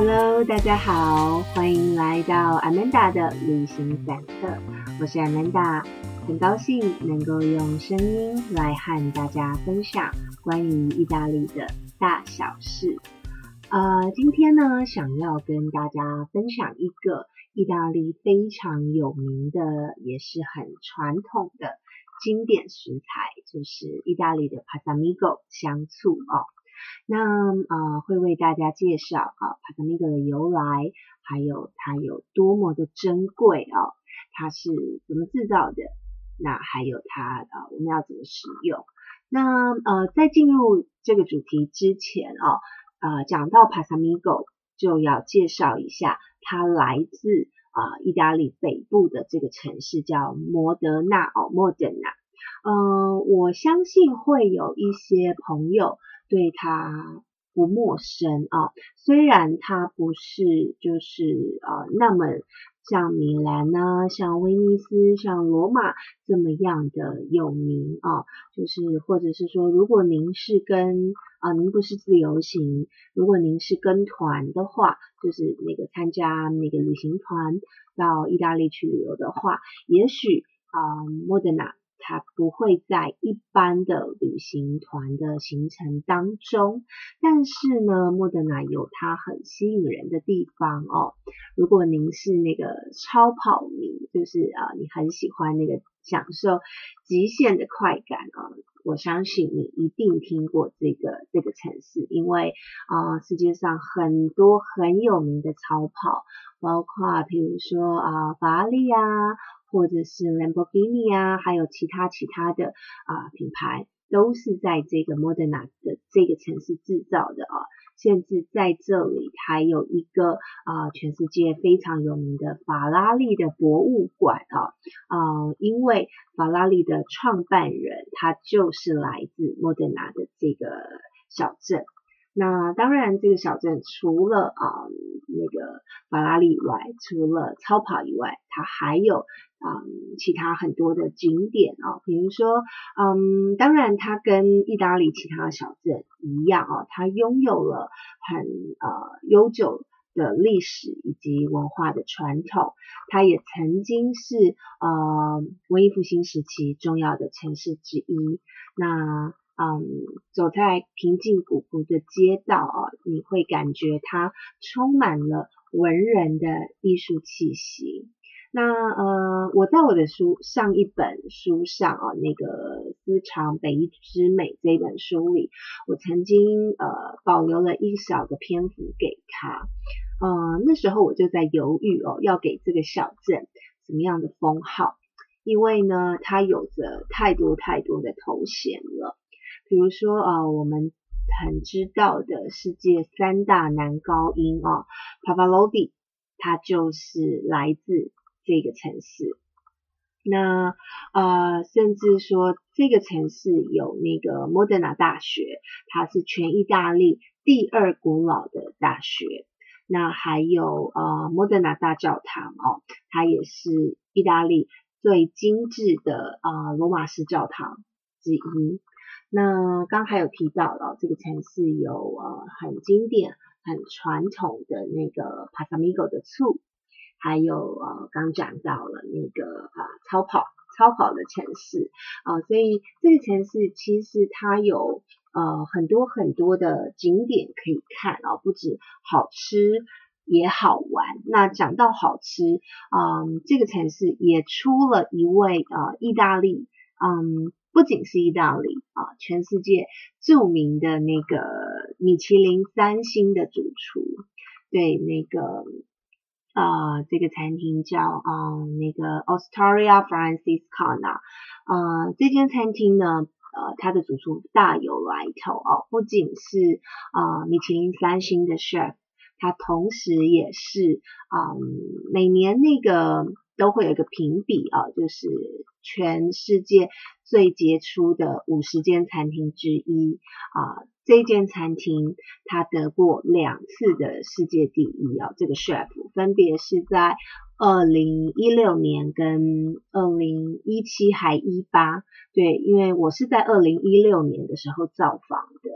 Hello，大家好，欢迎来到 Amanda 的旅行散客。我是 Amanda，很高兴能够用声音来和大家分享关于意大利的大小事。呃，今天呢，想要跟大家分享一个意大利非常有名的，也是很传统的经典食材，就是意大利的 Pasamigo 香醋哦。那呃，会为大家介绍啊 Pasamigo 的由来，还有它有多么的珍贵哦，它是怎么制造的？那还有它呃，我们要怎么使用？那呃，在进入这个主题之前哦，呃，讲到帕萨米狗就要介绍一下，它来自啊意大利北部的这个城市叫摩德纳哦，莫德纳。嗯，我相信会有一些朋友。对它不陌生啊，虽然它不是就是呃那么像米兰呢，像威尼斯、像罗马这么样的有名啊，就是或者是说，如果您是跟啊您不是自由行，如果您是跟团的话，就是那个参加那个旅行团到意大利去旅游的话，也许啊莫德纳。它不会在一般的旅行团的行程当中，但是呢，莫德纳有它很吸引人的地方哦。如果您是那个超跑迷，就是啊，你很喜欢那个享受极限的快感啊，我相信你一定听过这个这个城市，因为啊，世界上很多很有名的超跑，包括比如说啊，法拉利啊。或者是 Lamborghini 啊，还有其他其他的啊品牌，都是在这个 Modena 的这个城市制造的啊。甚至在这里还有一个啊全世界非常有名的法拉利的博物馆啊。啊，因为法拉利的创办人他就是来自 Modena 的这个小镇。那当然，这个小镇除了啊那个法拉利以外，除了超跑以外，它还有啊其他很多的景点啊，比如说，嗯，当然它跟意大利其他小镇一样啊，它拥有了很呃悠久的历史以及文化的传统，它也曾经是呃文艺复兴时期重要的城市之一。那嗯，走在平静古朴的街道啊，你会感觉它充满了文人的艺术气息。那呃，我在我的书上一本书上啊，那个《私藏北艺之美》这本书里，我曾经呃保留了一小的篇幅给他。呃，那时候我就在犹豫哦，要给这个小镇什么样的封号，因为呢，它有着太多太多的头衔了。比如说啊，我们很知道的世界三大男高音啊，Pavarotti，他就是来自这个城市。那呃，甚至说这个城市有那个莫德纳大学，它是全意大利第二古老的大学。那还有呃莫德纳大教堂哦，它也是意大利最精致的啊罗马式教堂之一。那刚还有提到了这个城市有呃很经典、很传统的那个 Pasamigo 的醋，还有呃刚讲到了那个啊超跑超跑的城市啊，所以这个城市其实它有呃很多很多的景点可以看啊，不止好吃也好玩。那讲到好吃，嗯，这个城市也出了一位啊意大利，嗯。不仅是意大利啊，全世界著名的那个米其林三星的主厨，对那个啊，这个餐厅叫啊那个 Osteria Franciscana，啊，这间餐厅呢，呃，它的主厨大有来头哦，不仅是啊米其林三星的 chef，他同时也是啊每年那个都会有一个评比啊，就是全世界。最杰出的五十间餐厅之一啊，这间餐厅它得过两次的世界第一啊，这个 chef 分别是在二零一六年跟二零一七还一八，对，因为我是在二零一六年的时候造访的，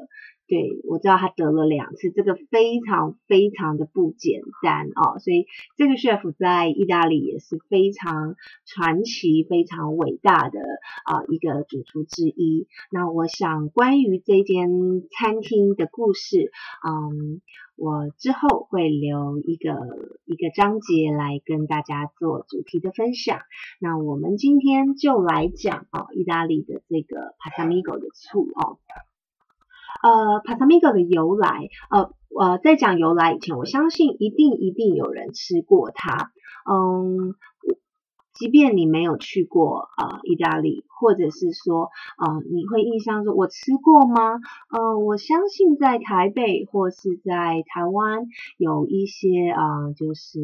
对我知道他得了两次，这个非常非常的不简单哦，所以这个 chef 在意大利也是非常传奇、非常伟大的啊一个主厨之一。那我想关于这间餐厅的故事，嗯，我之后会留一个一个章节来跟大家做主题的分享。那我们今天就来讲哦，意大利的这个 Pasamigo 的醋哦。呃，Pasamigo 的由来，呃，呃，在讲由来以前，我相信一定一定有人吃过它，嗯。即便你没有去过啊意大利，或者是说啊你会印象说我吃过吗？呃，我相信在台北或是在台湾有一些啊就是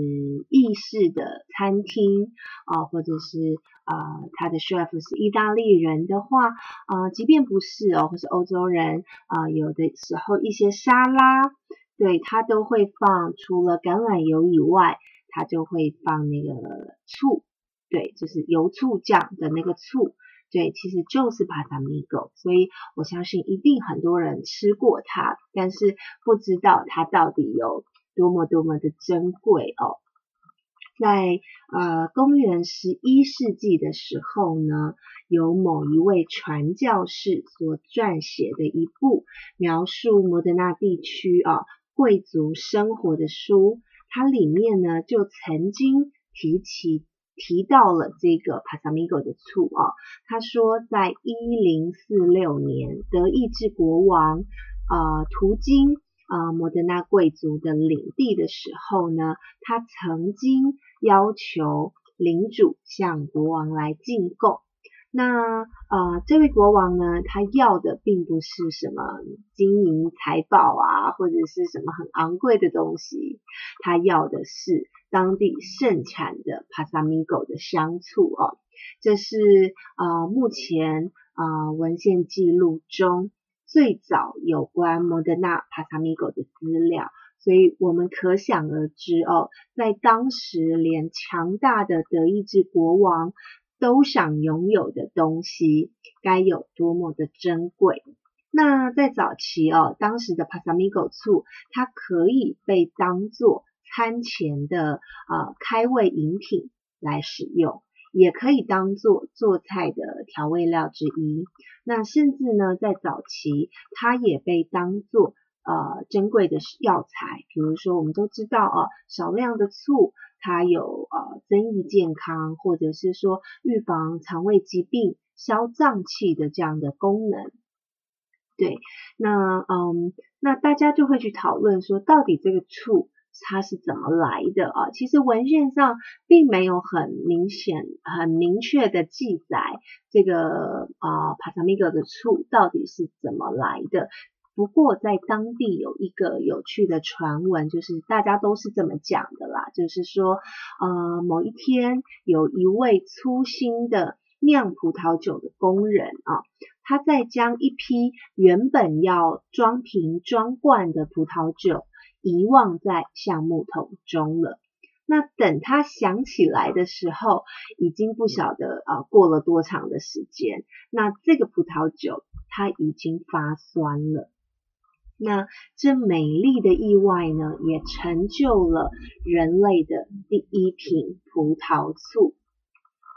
意式的餐厅啊，或者是啊他的 chef 是意大利人的话啊，即便不是哦，或是欧洲人啊，有的时候一些沙拉对他都会放除了橄榄油以外，他就会放那个醋。对，就是油醋酱的那个醋，对，其实就是 Pasamigo，所以我相信一定很多人吃过它，但是不知道它到底有多么多么的珍贵哦。在呃公元十一世纪的时候呢，有某一位传教士所撰写的一部描述摩德纳地区啊贵族生活的书，它里面呢就曾经提起。提到了这个 Pasamigo 的醋啊，他说在一零四六年，德意志国王呃途经呃摩德纳贵族的领地的时候呢，他曾经要求领主向国王来进贡。那呃这位国王呢，他要的并不是什么金银财宝啊，或者是什么很昂贵的东西，他要的是。当地盛产的 Pasamigo 的香醋哦，这是呃目前呃文献记录中最早有关摩德纳 Pasamigo 的资料，所以我们可想而知哦，在当时连强大的德意志国王都想拥有的东西，该有多么的珍贵。那在早期哦，当时的 Pasamigo 醋，它可以被当做餐前的呃开胃饮品来使用，也可以当做做菜的调味料之一。那甚至呢，在早期，它也被当做呃珍贵的药材。比如说，我们都知道啊，少量的醋，它有呃增益健康，或者是说预防肠胃疾病、消胀气的这样的功能。对，那嗯，那大家就会去讨论说，到底这个醋。它是怎么来的啊？其实文献上并没有很明显、很明确的记载这个啊帕萨米格的醋到底是怎么来的。不过在当地有一个有趣的传闻，就是大家都是这么讲的啦，就是说呃某一天有一位粗心的酿葡萄酒的工人啊，他在将一批原本要装瓶装罐的葡萄酒。遗忘在橡木桶中了。那等他想起来的时候，已经不晓得啊过了多长的时间。那这个葡萄酒它已经发酸了。那这美丽的意外呢，也成就了人类的第一瓶葡萄醋。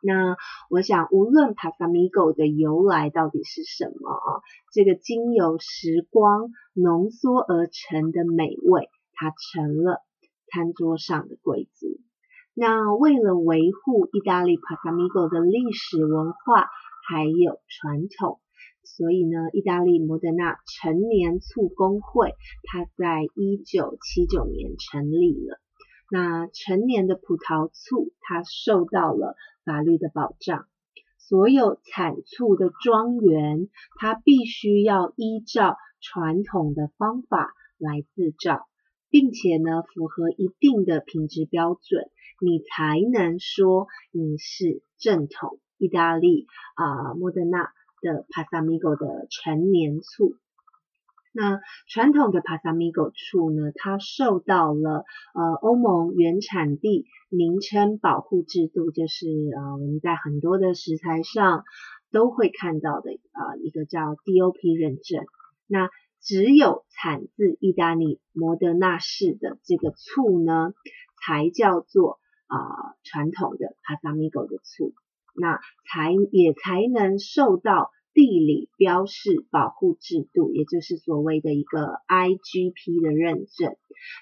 那我想，无论 Pasamigo 的由来到底是什么啊，这个经由时光浓缩而成的美味，它成了餐桌上的贵族。那为了维护意大利 Pasamigo 的历史文化还有传统，所以呢，意大利摩德纳陈年醋工会，它在一九七九年成立了。那成年的葡萄醋，它受到了法律的保障。所有产醋的庄园，它必须要依照传统的方法来制造，并且呢，符合一定的品质标准，你才能说你是正统意大利啊莫德纳的 Pasamigo 的成年醋。那传统的 Pasamigo 醋呢，它受到了呃欧盟原产地名称保护制度，就是呃我们在很多的食材上都会看到的呃一个叫 DOP 认证。那只有产自意大利摩德纳市的这个醋呢，才叫做啊传统的帕萨米狗的醋，那才也才能受到地理标示保护制度，也就是所谓的一个 IGP 的认证，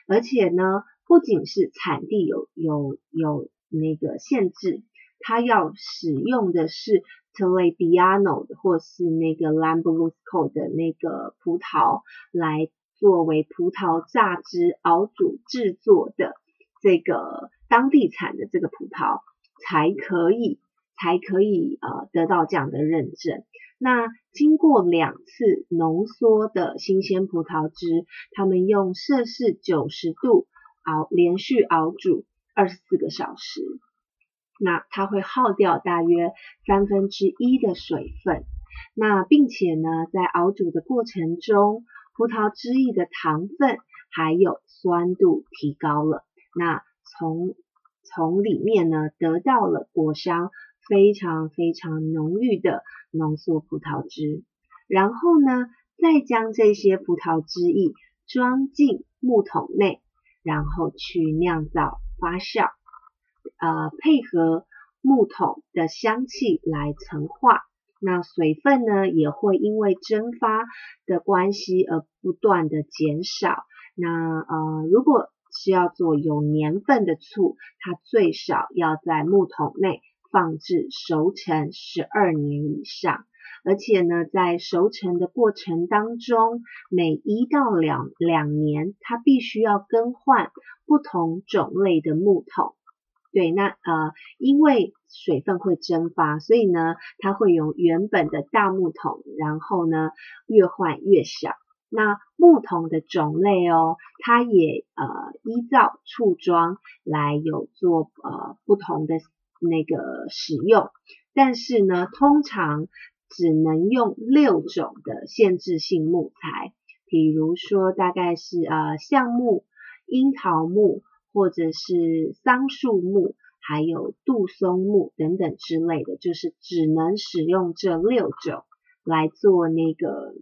而且呢，不仅是产地有有有那个限制。它要使用的是 t e l e b i a n o，或是那个 Lambrusco 的那个葡萄来作为葡萄榨汁熬煮制作的这个当地产的这个葡萄才可以才可以呃得到这样的认证。那经过两次浓缩的新鲜葡萄汁，他们用摄氏九十度熬连续熬煮二十四个小时。那它会耗掉大约三分之一的水分，那并且呢，在熬煮的过程中，葡萄汁液的糖分还有酸度提高了，那从从里面呢得到了果香非常非常浓郁的浓缩葡萄汁，然后呢，再将这些葡萄汁液装进木桶内，然后去酿造发酵。呃，配合木桶的香气来陈化，那水分呢也会因为蒸发的关系而不断的减少。那呃，如果是要做有年份的醋，它最少要在木桶内放置熟成十二年以上，而且呢，在熟成的过程当中，每一到两两年，它必须要更换不同种类的木桶。对，那呃，因为水分会蒸发，所以呢，它会用原本的大木桶，然后呢，越换越小。那木桶的种类哦，它也呃依照醋装来有做呃不同的那个使用，但是呢，通常只能用六种的限制性木材，比如说大概是呃橡木、樱桃木。或者是桑树木，还有杜松木等等之类的，就是只能使用这六种来做那个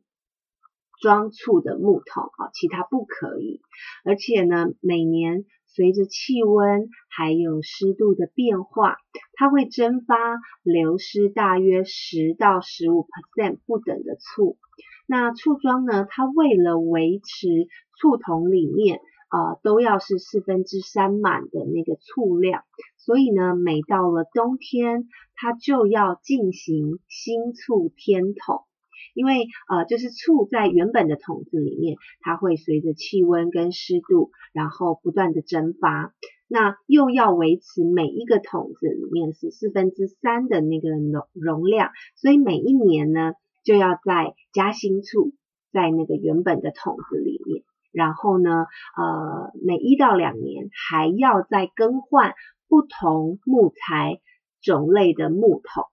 装醋的木桶啊，其他不可以。而且呢，每年随着气温还有湿度的变化，它会蒸发流失大约十到十五 percent 不等的醋。那醋庄呢，它为了维持醋桶里面。啊，都要是四分之三满的那个醋量，所以呢，每到了冬天，它就要进行新醋添桶，因为呃，就是醋在原本的桶子里面，它会随着气温跟湿度，然后不断的蒸发，那又要维持每一个桶子里面是四分之三的那个容容量，所以每一年呢，就要再加新醋在那个原本的桶子里面。然后呢，呃，每一到两年还要再更换不同木材种类的木桶，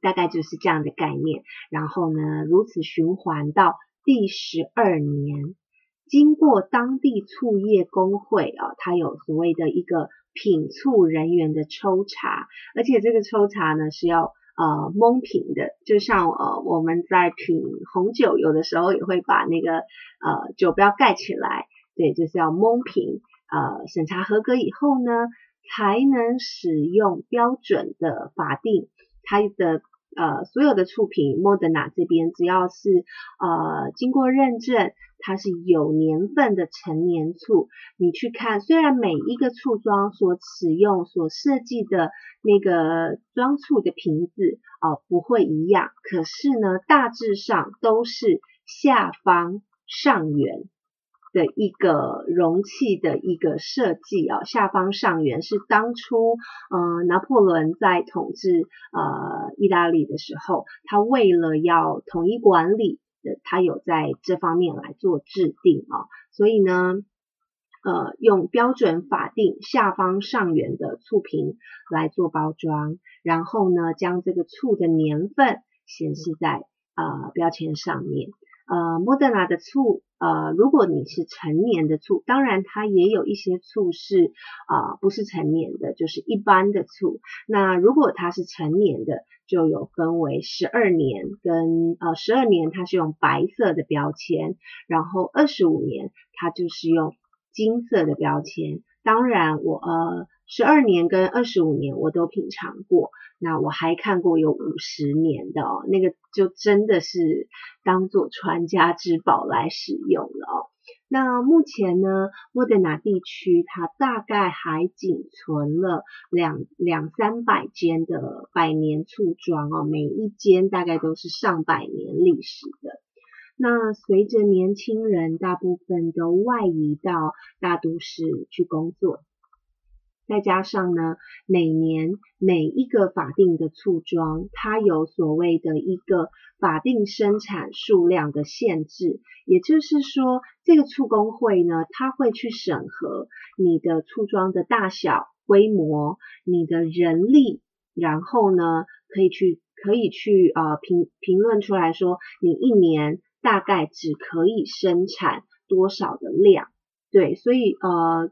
大概就是这样的概念。然后呢，如此循环到第十二年，经过当地醋业工会啊，它有所谓的一个品醋人员的抽查，而且这个抽查呢是要。呃，蒙品的，就像呃，我们在品红酒，有的时候也会把那个呃酒标盖起来，对，就是要蒙品。呃，审查合格以后呢，才能使用标准的法定它的。呃，所有的醋品，Moderna 这边只要是呃经过认证，它是有年份的陈年醋，你去看，虽然每一个醋庄所使用、所设计的那个装醋的瓶子哦不会一样，可是呢，大致上都是下方上圆。的一个容器的一个设计啊，下方上圆是当初呃拿破仑在统治呃意大利的时候，他为了要统一管理，他有在这方面来做制定啊，所以呢呃用标准法定下方上圆的醋瓶来做包装，然后呢将这个醋的年份显示在呃标签上面。呃，莫德纳的醋，呃，如果你是成年的醋，当然它也有一些醋是啊不是成年的，就是一般的醋。那如果它是成年的，就有分为十二年跟呃十二年它是用白色的标签，然后二十五年它就是用金色的标签。当然我呃十二年跟二十五年我都品尝过。那我还看过有五十年的哦，那个就真的是当做传家之宝来使用了哦。那目前呢，莫德纳地区它大概还仅存了两两三百间的百年醋庄哦，每一间大概都是上百年历史的。那随着年轻人大部分都外移到大都市去工作。再加上呢，每年每一个法定的醋庄，它有所谓的一个法定生产数量的限制，也就是说，这个醋工会呢，它会去审核你的醋庄的大小、规模、你的人力，然后呢，可以去可以去呃评评论出来说，你一年大概只可以生产多少的量，对，所以呃。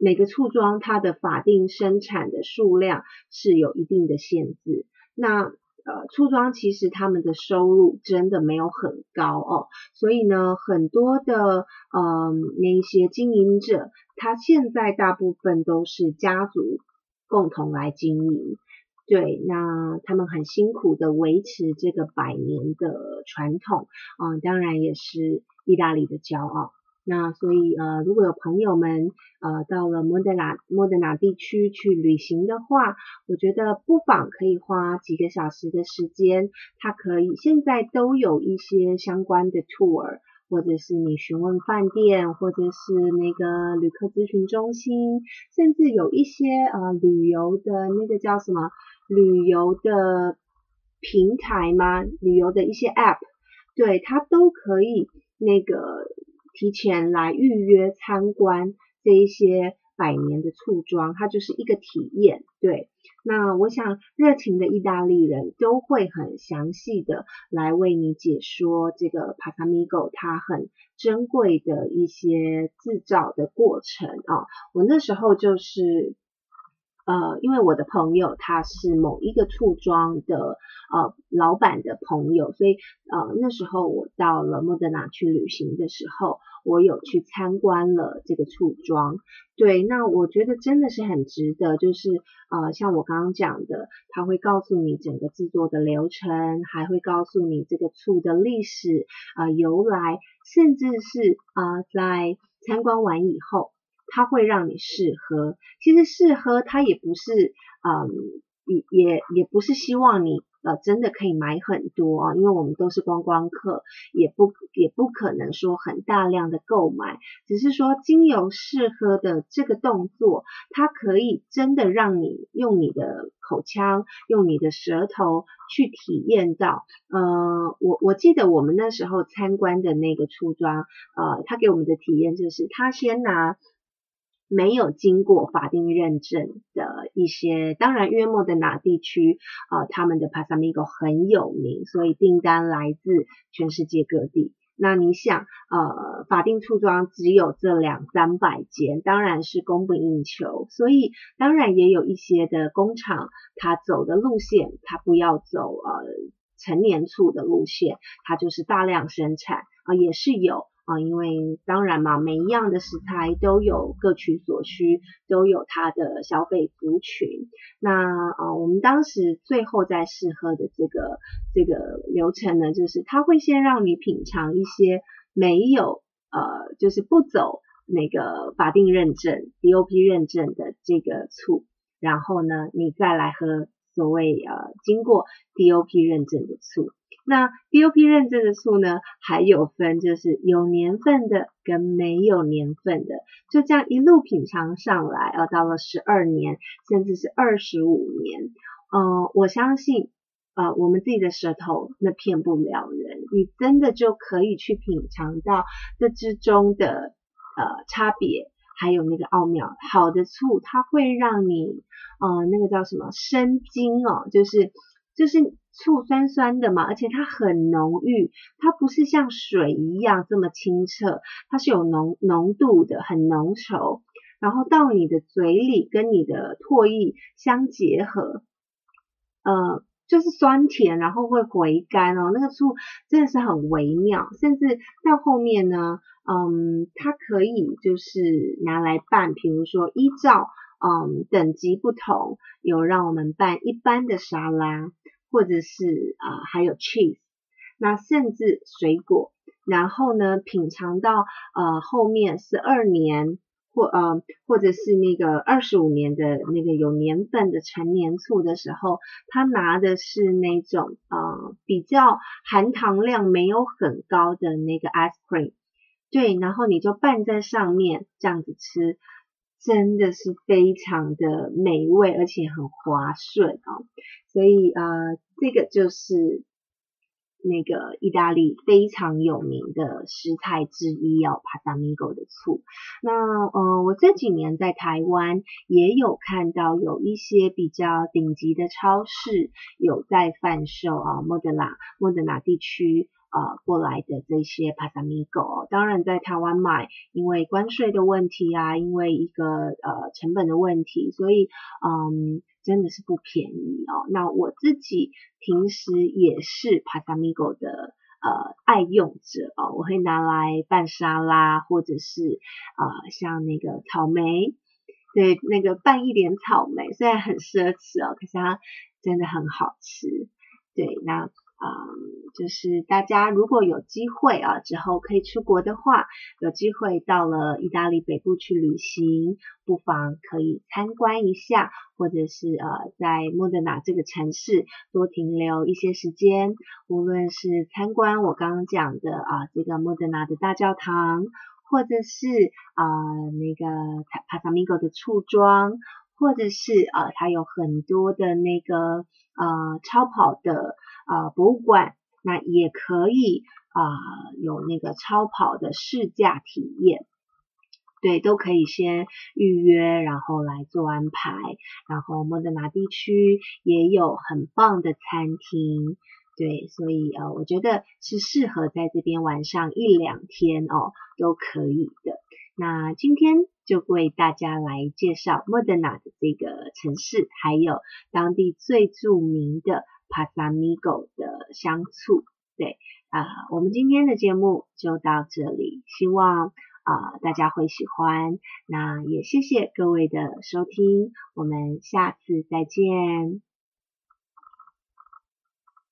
每个醋庄它的法定生产的数量是有一定的限制。那呃，醋庄其实他们的收入真的没有很高哦，所以呢，很多的呃那些经营者，他现在大部分都是家族共同来经营。对，那他们很辛苦的维持这个百年的传统，嗯，当然也是意大利的骄傲。那所以呃，如果有朋友们呃到了莫德纳莫德纳地区去旅行的话，我觉得不妨可以花几个小时的时间，它可以现在都有一些相关的 tour，或者是你询问饭店，或者是那个旅客咨询中心，甚至有一些呃旅游的那个叫什么旅游的平台吗？旅游的一些 app，对它都可以那个。提前来预约参观这一些百年的醋庄，它就是一个体验。对，那我想热情的意大利人都会很详细的来为你解说这个帕萨米糕它很珍贵的一些制造的过程啊。我那时候就是。呃，因为我的朋友他是某一个醋庄的呃老板的朋友，所以呃那时候我到了莫德纳去旅行的时候，我有去参观了这个醋庄。对，那我觉得真的是很值得，就是呃像我刚刚讲的，他会告诉你整个制作的流程，还会告诉你这个醋的历史啊由来，甚至是啊在参观完以后。它会让你试喝，其实试喝它也不是，嗯，也也也不是希望你呃真的可以买很多啊，因为我们都是观光客，也不也不可能说很大量的购买，只是说精油试喝的这个动作，它可以真的让你用你的口腔，用你的舌头去体验到，呃，我我记得我们那时候参观的那个出装，呃，他给我们的体验就是他先拿。没有经过法定认证的一些，当然约莫的哪地区啊，他们的 Pasamigo 很有名，所以订单来自全世界各地。那你想，呃，法定醋庄只有这两三百间，当然是供不应求。所以当然也有一些的工厂，它走的路线，它不要走呃成年醋的路线，它就是大量生产啊，也是有。啊，因为当然嘛，每一样的食材都有各取所需，都有它的消费族群。那啊，我们当时最后在试喝的这个这个流程呢，就是他会先让你品尝一些没有呃，就是不走那个法定认证 DOP 认证的这个醋，然后呢，你再来喝所谓呃经过 DOP 认证的醋。那 DOP 认证的醋呢，还有分就是有年份的跟没有年份的，就这样一路品尝上来，呃，到了十二年，甚至是二十五年，呃，我相信，呃，我们自己的舌头那骗不了人，你真的就可以去品尝到这之中的呃差别，还有那个奥妙。好的醋，它会让你，呃，那个叫什么生津哦，就是。就是醋酸酸的嘛，而且它很浓郁，它不是像水一样这么清澈，它是有浓浓度的，很浓稠，然后到你的嘴里跟你的唾液相结合，呃。就是酸甜，然后会回甘哦。那个醋真的是很微妙，甚至到后面呢，嗯，它可以就是拿来拌，比如说依照嗯等级不同，有让我们拌一般的沙拉，或者是啊还有 cheese，那甚至水果，然后呢品尝到呃后面十二年。或呃，或者是那个二十五年的那个有年份的陈年醋的时候，他拿的是那种呃比较含糖量没有很高的那个 ice cream，对，然后你就拌在上面这样子吃，真的是非常的美味，而且很滑顺哦，所以呃这个就是。那个意大利非常有名的食材之一哦，帕萨米狗的醋。那呃，我这几年在台湾也有看到有一些比较顶级的超市有在贩售啊，莫德纳莫德纳地区。呃，过来的这些帕萨米狗，当然在台湾买，因为关税的问题啊，因为一个呃成本的问题，所以嗯，真的是不便宜哦。那我自己平时也是帕萨米狗的呃爱用者哦，我会拿来拌沙拉，或者是呃像那个草莓，对，那个拌一点草莓，虽然很奢侈哦，可是它真的很好吃。对，那。嗯，就是大家如果有机会啊，之后可以出国的话，有机会到了意大利北部去旅行，不妨可以参观一下，或者是呃在莫德纳这个城市多停留一些时间，无论是参观我刚刚讲的啊这个莫德纳的大教堂，或者是啊那个帕萨米戈的醋庄，或者是啊它有很多的那个呃超跑的。呃，博物馆那也可以啊，有那个超跑的试驾体验，对，都可以先预约，然后来做安排。然后莫德纳地区也有很棒的餐厅，对，所以呃，我觉得是适合在这边玩上一两天哦，都可以的。那今天就为大家来介绍莫德纳的这个城市，还有当地最著名的。帕萨米狗的香醋，对啊，我们今天的节目就到这里，希望啊大家会喜欢，那也谢谢各位的收听，我们下次再见。